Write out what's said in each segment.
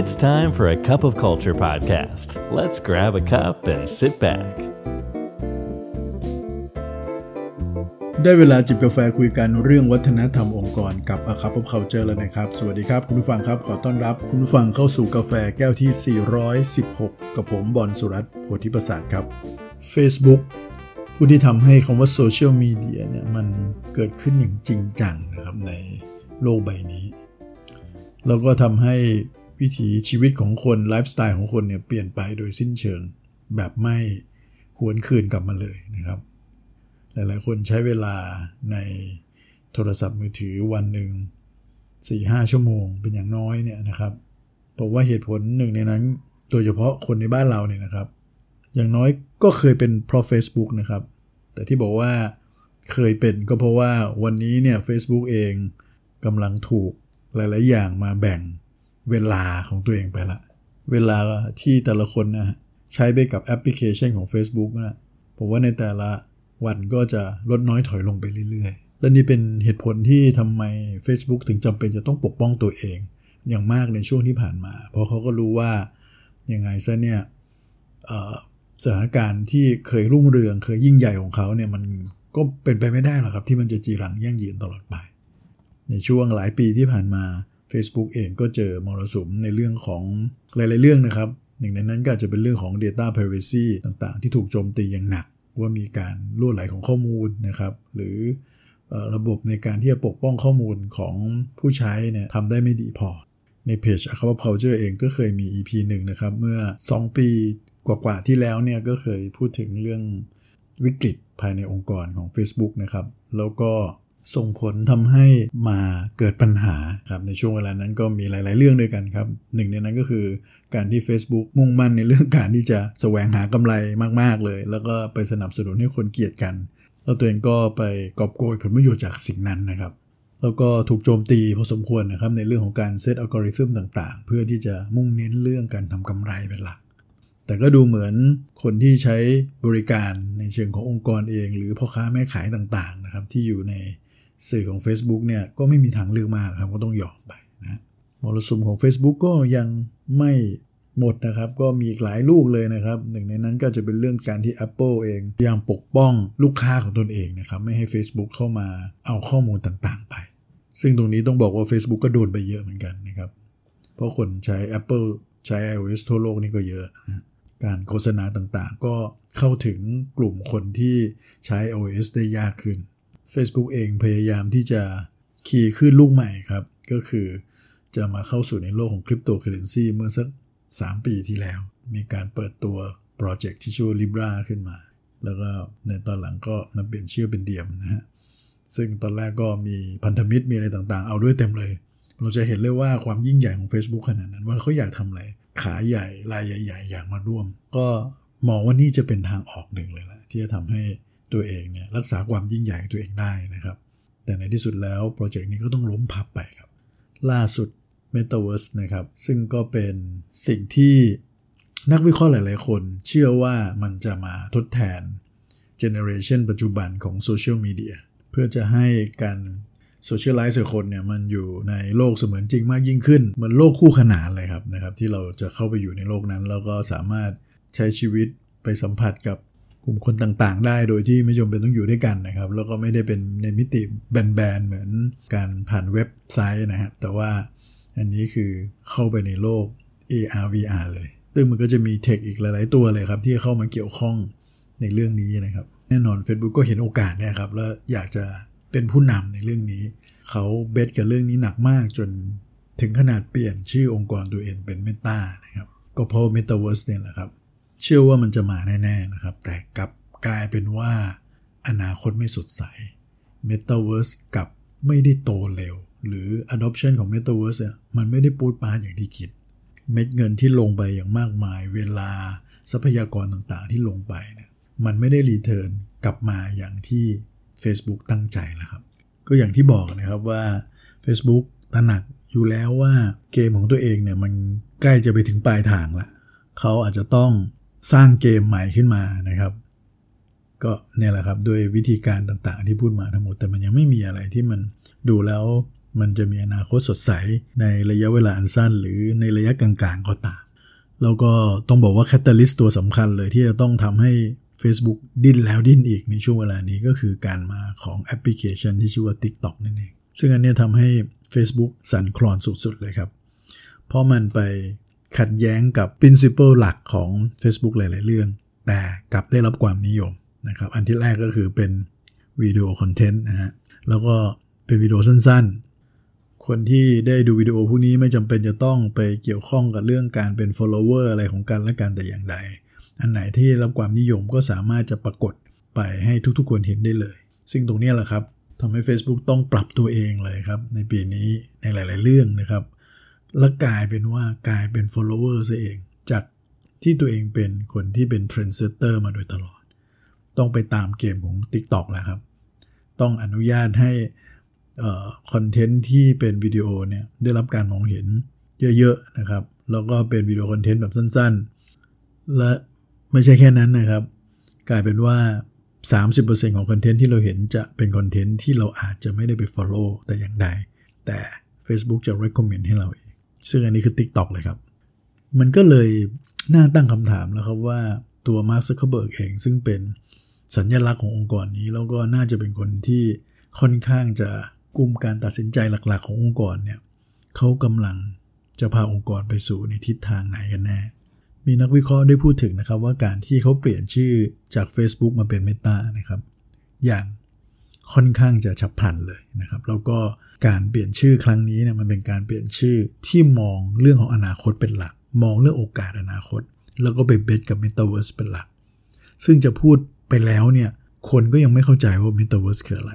It's time for a cup of culture podcast. Let's grab a cup and sit back. ได้เวลาจิบกาแฟคุยกันเรื่องวัฒนธรรมองค์กรกับ A Cup of Culture แล้วนะครับ สวัสดีครับ คุณผู้ฟังครับ ขอต้อนรับคุณผู้ฟังเข้าสู่กาแฟแก้วที่ 416 กับผมบอลสุรัตน์โพธิประสาทครับ Facebook ผู้ที่ทำให้คำว่าโซเชียลมีเดียเนี่ยมันเกิดขึ้นอย่างจริงจังนะครับในโลกใบนี้ แล้วก็ทำให้ วิถีชีวิตของคนไลฟ์สไตล์ของคนเนี่ยเปลี่ยนไปโดยสิ้นเชิงแบบไม่หวนคืนกลับมาเลยนะครับ หลายๆ คนใช้เวลาในโทรศัพท์มือถือวันหนึ่ง4-5 ชั่วโมงเป็นอย่างน้อยเนี่ยนะครับผมว่าเหตุผลหนึ่งในนั้น โดยเฉพาะคนในบ้านเราเนี่ยนะครับ อย่างน้อยก็เคยเป็นเพราะ Facebook นะครับ แต่ที่บอกว่าเคยเป็นก็เพราะว่าวันนี้เนี่ย Facebook เองกำลังถูกหลาย ๆ อย่างมาแบ่ง เวลาของตัวเองไปละ เวลาที่แต่ละคนนะใช้ไปกับแอปพลิเคชันของ Facebook นะผมว่าในแต่ละวันก็จะลดน้อยถอยลงไปเรื่อยๆ และนี่เป็นเหตุผลที่ทำไม Facebook ถึงจำเป็นจะต้องปกป้องตัวเอง อย่างมากในช่วงที่ผ่านมา เพราะเขาก็รู้ว่ายังไงซะเนี่ยสถานการณ์ที่เคยรุ่งเรืองเคยยิ่งใหญ่ของเขาเนี่ยมันก็เป็นไปไม่ได้หรอกครับที่มันจะจีรังยั่งยืนตลอดไป ในช่วงหลายปีที่ผ่านมา Facebook เองก็เจอมรสุมในเรื่องของหลาย ๆ เรื่องนะครับหนึ่งในนั้นก็อาจจะเป็นเรื่องของ Data Privacy ต่างๆ ที่ถูกโจมตีอย่างหนัก ว่ามีการล่วไหลของข้อมูลนะครับ หรือระบบในการที่จะปกป้องข้อมูลของผู้ใช้เนี่ยทำได้ไม่ดีพอ ในเพจ a c a p a Culture เองก็เคยมี EP หนึ่งนะครับ เมื่อ 2 ปีกว่าๆที่แล้วเนี่ยก็เคยพูดถึงเรื่องวิกฤตภายในองค์กรของ Facebook นะครับ แล้วก็ ส่งผลทำให้มาเกิดปัญหาครับในช่วงเวลานั้นก็มีหลาย ๆ เรื่องด้วยกันครับหนึ่งในนั้นก็คือการที่ Facebook มุ่งมั่นในเรื่องการที่จะแสวงหากำไรมาก ๆ เลย แล้วก็ไปสนับสนุนให้คนเกลียดกัน แล้วตัวเองก็ไปกอบโกยผลประโยชน์จากสิ่งนั้นนะครับแล้วก็ถูกโจมตีพอสมควรนะครับในเรื่องของการเซตอัลกอริทึมต่าง ๆ เพื่อที่จะมุ่งเน้นเรื่องการทำกำไรเป็นหลัก แต่ก็ดูเหมือนคนที่ใช้บริการในเชิงขององค์กรเอง หรือพ่อค้าแม่ขายต่าง ๆ นะครับ ที่อยู่ใน สื่อของ Facebook เนี่ยก็ไม่มีทางเลือกมากครับก็ต้องยอมไปนะมรสุมของ Facebook ก็ยังไม่หมดนะครับ ก็มีอีกหลายลูกเลยนะครับหนึ่งในนั้นก็จะเป็นเรื่องการที่ Apple เองพยายามปกป้องลูกค้าของตนเองนะครับ ไม่ให้ Facebook เข้ามาเอาข้อมูลต่างๆ ไป ซึ่งตรงนี้ต้องบอกว่า Facebook ก็โดนไปเยอะเหมือนกันนะครับ เพราะคนใช้ Apple ใช้ iOS ทั่วโลกนี่ก็เยอะนะการโฆษณาต่างๆ ก็เข้าถึงกลุ่มคนที่ใช้ iOS ได้ยากขึ้น Facebook เองพยายามที่จะขี่คลื่นลูกใหม่ครับ ก็คือจะมาเข้าสู่ในโลกของคริปโตเคอเรนซีเมื่อสัก 3 ปีที่แล้ว มีการเปิดตัวโปรเจกต์ที่ชื่อ Libra ขึ้นมา แล้วก็ในตอนหลังก็มาเปลี่ยนชื่อเป็น Diem นะฮะซึ่งตอนแรกก็มีพันธมิตรมีอะไรต่างๆ เอาด้วยเต็มเลย เราจะเห็นเลยว่าความยิ่งใหญ่ของ Facebook ขนาดนั้น ว่าเขาอยากทำอะไร ขาใหญ่รายใหญ่ ๆ อยากมาร่วม ก็มองว่านี่จะเป็นทางออกหนึ่งเลยละที่จะทำให้ ตัวเองเนี่ยรักษาความยิ่งใหญ่ตัวเองได้นะครับ แต่ในที่สุดแล้วโปรเจกต์นี้ก็ต้องล้มพับไปครับ ล่าสุด Metaverse นะครับ ซึ่งก็เป็นสิ่งที่นักวิเคราะห์หลาย ๆ คน เชื่อว่ามันจะมาทดแทนเจเนอเรชันปัจจุบันของโซเชียลมีเดียเพื่อจะให้การโซเชียลไลซ์คนเนี่ยมันอยู่ในโลกเสมือนจริงมากยิ่งขึ้น เหมือนโลกคู่ขนานเลยครับนะครับ ที่เราจะเข้าไปอยู่ในโลกนั้น แล้วก็สามารถใช้ชีวิตไปสัมผัสกับ กลุ่มคนต่างๆ ได้โดยที่ไม่จำเป็นต้องอยู่ด้วยกันนะครับ แล้วก็ไม่ได้เป็นในมิติแบนๆเหมือนการผ่านเว็บไซต์นะครับแต่ว่าอันนี้คือเข้าไปในโลก AR VR เลย ซึ่งมันก็จะมีเทคอีกหลายๆตัวเลยครับ ที่เข้ามาเกี่ยวข้องในเรื่องนี้นะครับ แน่นอน Facebook ก็เห็นโอกาสเนี่ยครับ แล้วอยากจะเป็นผู้นำในเรื่องนี้ เขาเบสกับเรื่องนี้หนักมากจนถึงขนาดเปลี่ยนชื่อองค์กรตัวเองเป็น Meta นะครับ ก็เพราะ Metaverse เนี่ยแหละครับ เชื่อว่ามันจะมาแน่ๆนะครับ แต่กลับกลายเป็นว่า อนาคตไม่สดใส Metaverse กับไม่ได้โตเร็ว หรือ adoption ของ Metaverse เนี่ยมันไม่ได้ปูดปาดอย่างที่คิด เม็ดเงินที่ลงไปอย่างมากมาย เวลาทรัพยากรต่างๆที่ลงไปเนี่ยมันไม่ได้รีเทิร์นกลับมาอย่างที่ Facebook ตั้งใจแล้วครับ ก็อย่างที่บอกนะครับว่า Facebook ตระหนักอยู่แล้วว่าเกมของตัวเองเนี่ยมันใกล้จะไปถึงปลายทางละเขาอาจจะต้อง สร้างเกมใหม่ขึ้นมานะครับ ก็เนี่ยแหละครับด้วยวิธีการต่างๆ ที่พูดมาทั้งหมดแต่มันยังไม่มีอะไรที่มันดูแล้วมันจะมีอนาคตสดใสในระยะเวลาอันสั้น หรือในระยะกลางๆก็ตาม แล้วก็ต้องบอกว่า catalyst ตัวสำคัญเลยที่จะต้องทำให้ Facebook ดิ้นแล้วดิ้นอีกในช่วงเวลานี้ก็คือการมาของแอปพลิเคชันที่ชื่อว่า TikTok นั่นเอง ซึ่งอันนี้ทำให้ Facebook สั่นคลอนสุดๆเลยครับ เพราะมันไป ขัดแย้งกับ principle หลักของ Facebook หลาย ๆ เรื่อง แต่กลับได้รับความนิยมนะครับ อันที่แรกก็คือเป็นวิดีโอคอนเทนต์นะฮะ แล้วก็เป็นวิดีโอสั้น ๆ คนที่ได้ดูวิดีโอพวกนี้ไม่จำเป็นจะต้องไปเกี่ยวข้องกับเรื่องการเป็น follower อะไรของกันและกันแต่อย่างใด อันไหนที่รับความนิยมก็สามารถจะปรากฏไปให้ทุก ๆ คนเห็นได้เลย ซึ่งตรงนี้แหละครับทำให้ Facebook ต้องปรับตัวเองเลยครับ ในปีนี้ในหลาย ๆ เรื่องนะครับ และกลายเป็นว่ากลายเป็น follower ซะเอง จากที่ตัวเองเป็นคนที่เป็น trendsetter มาโดยตลอด ต้องไปตามเกมของ TikTok แล้วครับ ต้องอนุญาตให้คอนเทนต์ที่เป็นวิดีโอเนี่ยได้รับการมองเห็นเยอะๆนะครับ แล้วก็เป็นวิดีโอคอนเทนต์แบบสั้นๆ และไม่ใช่แค่นั้นนะครับ กลายเป็นว่า 30%ของคอนเทนต์ที่เราเห็นจะเป็นคอนเทนต์ที่เราอาจจะไม่ได้ไป follow แต่อย่างใด แต่ Facebook จะ recommend ให้เราเอง ซึ่งอันนี้คือ TikTok เลยครับ มันก็เลยน่าตั้งคำถามแล้วครับว่าตัว Mark Zuckerberg เองซึ่งเป็นสัญญลักษณ์ขององค์กรนี้ แล้วก็น่าจะเป็นคนที่ค่อนข้างจะกลุ่มการตัดสินใจหลักๆ ขององค์กรเนี่ยเขากำลังจะพาองค์กรไปสู่ในทิศทางไหนกันแน่ มีนักวิเคราะห์ได้พูดถึงนะครับว่าการที่เขาเปลี่ยนชื่อจาก Facebook มาเป็น Meta นะครับ อย่างค่อนข้างจะฉับพลันเลยนะครับ แล้วก็ การเปลี่ยนชื่อครั้งนี้เนี่ยมันเป็นการเปลี่ยนชื่อที่มองเรื่องของอนาคตเป็นหลัก มองเรื่องโอกาสอนาคต แล้วก็ไปเบสกับ Metaverse เป็นหลัก ซึ่งจะพูดไปแล้วเนี่ยคนก็ยังไม่เข้าใจว่า Metaverse คืออะไร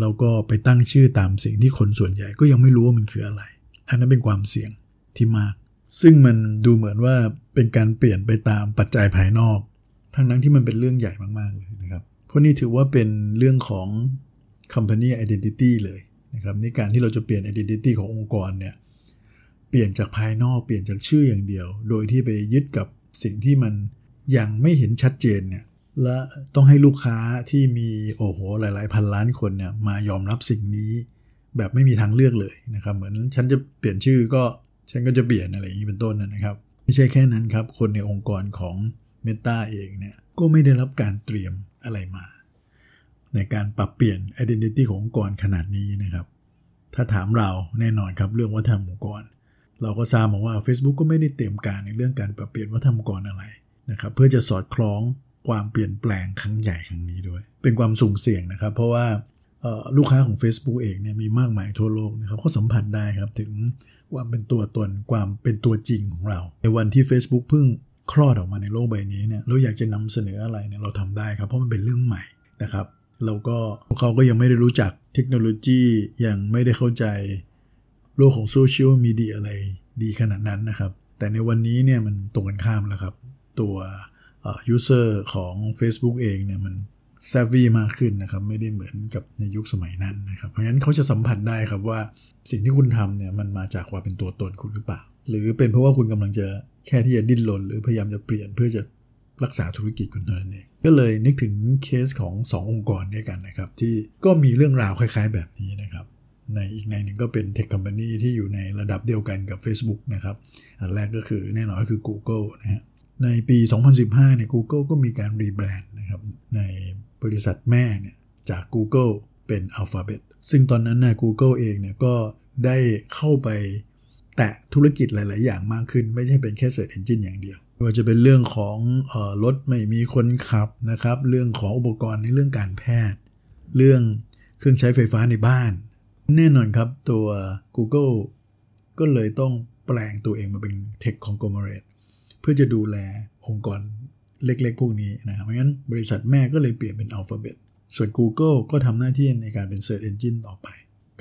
แล้วก็ไปตั้งชื่อตามสิ่งที่คนส่วนใหญ่ก็ยังไม่รู้ว่ามันคืออะไร อันนั้นเป็นความเสี่ยงที่มาก ซึ่งมันดูเหมือนว่าเป็นการเปลี่ยนไปตามปัจจัยภายนอก ทั้งนั้นที่มันเป็นเรื่องใหญ่มากๆเลยนะครับเพราะนี่ถือว่าเป็นเรื่องของ company identity เลย นะครับในการที่เราจะเปลี่ยน identity ขององค์กรเนี่ยเปลี่ยนจากภายนอกเปลี่ยนจากชื่ออย่างเดียว โดยที่ไปยึดกับสิ่งที่มันยังไม่เห็นชัดเจนเนี่ยและต้องให้ลูกค้าที่มีโอ้โหหลาย ๆ พันล้านคนเนี่ยมายอมรับสิ่งนี้ แบบไม่มีทางเลือกเลยนะครับ เหมือนฉันจะเปลี่ยนชื่อก็ฉันก็จะเปลี่ยนอะไรอย่างนี้เป็นต้นนะครับ ไม่ใช่แค่นั้นครับ คนในองค์กรของ Meta เองเนี่ยก็ไม่ได้รับการเตรียมอะไรมา ในการปรับเปลี่ยน identity ขององค์กรขนาดนี้นะครับ ถ้าถามเราแน่นอนครับเรื่องวัฒนธรรมองค์กร เราก็ทราบมาว่า Facebook ก็ไม่ได้เตรียมการในเรื่องการปรับเปลี่ยนวัฒนธรรมองค์กรอะไรนะครับเพื่อจะสอดคล้องความเปลี่ยนแปลงครั้งใหญ่ครั้งนี้ด้วย เป็นความสุ่มเสี่ยงนะครับ เพราะว่าลูกค้าของ Facebook เองเนี่ยมีมากมายทั่วโลกนะครับเขาสัมผัสได้ครับถึงความเป็นตัวตนความเป็นตัวจริงของเรา ในวันที่ Facebook เพิ่งคลอดออกมาในโลกใบนี้เนี่ยเราอยากจะนำเสนออะไรเนี่ยเราทำได้ครับเพราะมันเป็นเรื่องใหม่นะครับ แล้วก็เขาก็ยังไม่ได้รู้จักเทคโนโลยียังไม่ได้เข้าใจ โลกของโซเชียลมีเดียอะไรดีขนาดนั้นนะครับ แต่ในวันนี้เนี่ยมันตรงกันข้ามแล้วครับ ตัว user ของ Facebook เองเนี่ยมัน savvy มากขึ้นนะครับไม่ได้เหมือนกับในยุคสมัยนั้นนะครับเพราะฉะนั้นเขาจะสัมผัสได้ครับว่าสิ่งที่คุณทำเนี่ยมันมาจากความเป็นตัวตนคุณหรือเปล่า หรือเป็นเพราะว่าคุณกำลังจะแค่ที่จะดิ้นรนหรือพยายามจะเปลี่ยนเพื่อจะ รักษาธุรกิจคุณเท่านั้นเองก็เลยนึกถึงเคสของ 2 องค์กรด้วยกันนะครับ ที่ก็มีเรื่องราวคล้ายๆ แบบนี้นะครับ ในอีกในหนึ่งก็เป็นเทคคอมพานีที่อยู่ในระดับเดียวกันกับ Facebook นะครับ อันแรกก็คือแน่นอนก็คือ Google นะฮะในปี 2015เนี่ย Google ก็มีการรีแบรนด์นะครับ ในบริษัทแม่เนี่ยจาก Google เป็น Alphabet ซึ่งตอนนั้นนะ Google เองเนี่ยก็ได้เข้าไปแตะธุรกิจหลาย ๆ อย่างมากขึ้น ไม่ใช่เป็นแค่ Search Engine อย่างเดียว ว่าจะเป็นเรื่องของออรถไม่มีคนขับนะครับ เรื่องของอุปกรณ์ในเรื่องการแพทย์ เรื่องเครื่องใช้ไฟฟ้าในบ้าน แน่นอนครับตัว Google ก็เลยต้องแปลงตัวเองมาเป็น Tech Conglomerate เพื่อจะดูแลองค์กรเล็กๆ พวกนี้นะครับเพราะงั้นบริษัทแม่ก็เลยเปลี่ยนเป็น Alphabet ส่วน Google ก็ทำหน้าที่ในการเป็น Search Engine ต่อไป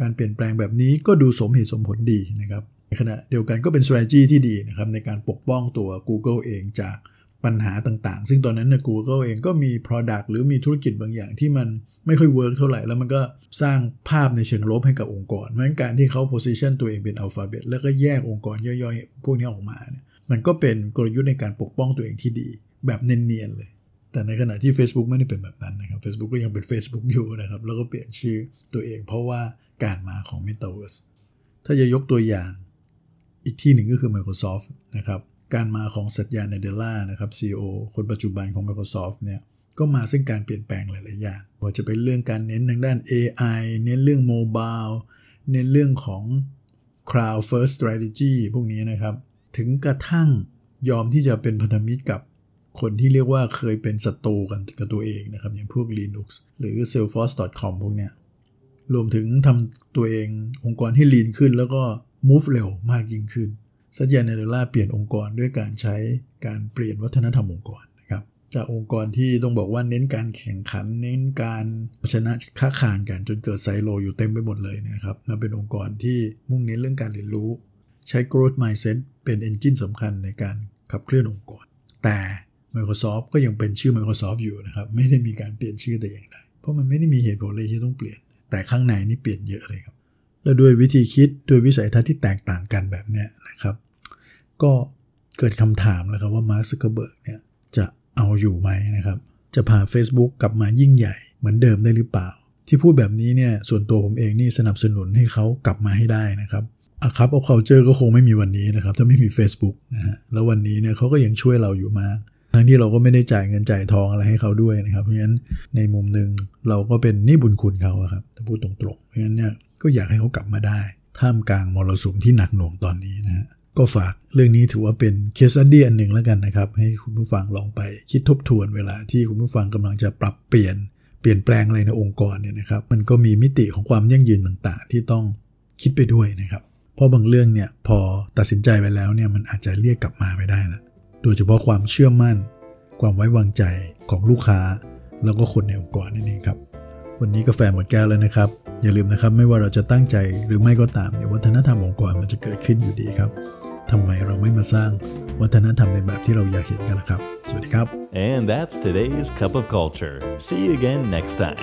การเปลี่ยนแปลงแบบนี้ก็ดูสมเหตุสมผลดีนะครับ ในขณะเดียวกันก็เป็น strategy ที่ดีนะครับในการปกป้องตัว Google เองจากปัญหาต่างๆ ซึ่งตอนนั้นเนี่ย Google เองก็มี Product หรือมีธุรกิจบางอย่างที่มันไม่ค่อย work เท่าไหร่ แล้วมันก็สร้างภาพในเชิงลบให้กับองค์กร เพราะงั้นการที่เขา position ตัวเองเป็น Alphabet แล้วก็แยกองค์กรย่อยๆ พวกนี้ออกมาเนี่ยมันก็เป็นกลยุทธ์ในการปกป้องตัวเองที่ดี แบบเนียนๆเลย แต่ในขณะที่ Facebook ไม่ได้เป็นแบบนั้นนะครับ Facebook ก็ยังเป็น Facebook อยู่นะครับแล้วก็เปลี่ยนชื่อตัวเอง เพราะว่าการมาของ Metaverse ถ้าจะยกตัวอย่าง อีกที่หนึ่งก็คือ Microsoft นะครับการมาของสัตยาเนเดล่านะครับ CEO คนปัจจุบันของ Microsoft เนี่ยก็มาซึ่งการเปลี่ยนแปลงหลาย ๆ อย่างว่าจะเป็นเรื่องการเน้นทางด้าน AI เน้นเรื่องโมบายเน้นเรื่องของ Cloud First Strategy พวกนี้นะครับ ถึงกระทั่งยอมที่จะเป็นพันธมิตรกับคนที่เรียกว่าเคยเป็นศัตรูกันกับตัวเองนะครับ อย่างพวก Linux หรือ Salesforce.com พวกเนี้ยรวมถึงทำตัวเององค์กรให้ลีนขึ้นแล้วก็ move เร็วมากยิ่งขึ้นสัญญาเนเดล่าเปลี่ยนองค์กรด้วยการใช้การเปลี่ยนวัฒนธรรมองค์กรนะครับจากองค์กรที่ต้องบอกว่าเน้นการแข่งขัน เน้นการชนะคะคานกันจนเกิดไซโลอยู่เต็มไปหมดเลยนะครับมาเป็นองค์กรที่มุ่งเน้นเรื่องการเรียนรู้ ใช้ growth mindset เป็น engine สำคัญในการขับเคลื่อนองค์กร แต่ Microsoft ก็ยังเป็นชื่อ Microsoft อยู่นะครับไม่ได้มีการเปลี่ยนชื่อแต่อย่างใดเพราะมันไม่ได้มีเหตุผลเลยที่ต้องเปลี่ยน แต่ข้างในนี่เปลี่ยนเยอะเลยครับ แล้วด้วยวิธีคิดด้วยวิสัยทัศน์ที่แตกต่างกันแบบเนี้ยนะครับ ก็เกิดคำถามแล้วครับว่ามาร์คซักเกอร์เบิร์กเนี่ยจะเอาอยู่ไหมนะครับ จะพา Facebook กลับมายิ่งใหญ่เหมือนเดิมได้หรือเปล่า ที่พูดแบบนี้เนี่ยส่วนตัวผมเองนี่สนับสนุนให้เขากลับมาให้ได้นะครับอะครับเอาเคาเจอร์ก็คงไม่มีวันนี้นะครับ ถ้าไม่มี Facebook นะฮะแล้ววันนี้เนี่ยเขาก็ยังช่วยเราอยู่มาก ทั้งที่เราก็ไม่ได้จ่ายเงินจ่ายทองอะไรให้เขาด้วยนะครับ เพราะฉะนั้นในมุมหนึ่งเราก็เป็นหนี้บุญคุณเขาครับถ้าพูดตรงๆเพราะฉะนั้นเนี่ย ก็อยากให้เขากลับมาได้ ท่ามกลางมรสุมที่หนักหน่วงตอนนี้นะฮะก็ฝากเรื่องนี้ถือว่าเป็นเคส s ั d ดี้อันหนึ่งแล้วกันนะครับ ให้คุณผู้ฟังลองไปคิดทบทวนเวลาที่คุณผู้ฟังกำลังจะปรับเปลี่ยนเปลี่ยนแปลงอะไรในองค์กรเนี่ยนะครับ มันก็มีมิติของความยั่งยืนต่างๆ ที่ต้องคิดไปด้วยนะครับ เพราะบางเรื่องเนี่ยพอตัดสินใจไปแล้วเนี่ยมันอาจจะเรียกกลับมาไม่ได้นะโดยเฉพาะความเชื่อมั่น ความไว้วางใจของลูกค้า แล้วก็คนในองค์กรนั่นเองครับ วันนี้กาแฟหมดแก้วแล้วนะครับ อย่าลืมนะครับ ไม่ว่าเราจะตั้งใจหรือไม่ก็ตามเนี่ยวัฒนธรรมองค์กรมันจะเกิดขึ้นอยู่ดีครับทำไมเราไม่มาสร้างวัฒนธรรมในแบบที่เราอยากเห็นกันล่ะครับ สวัสดีครับ And that's today's Cup of Culture. See you again next time.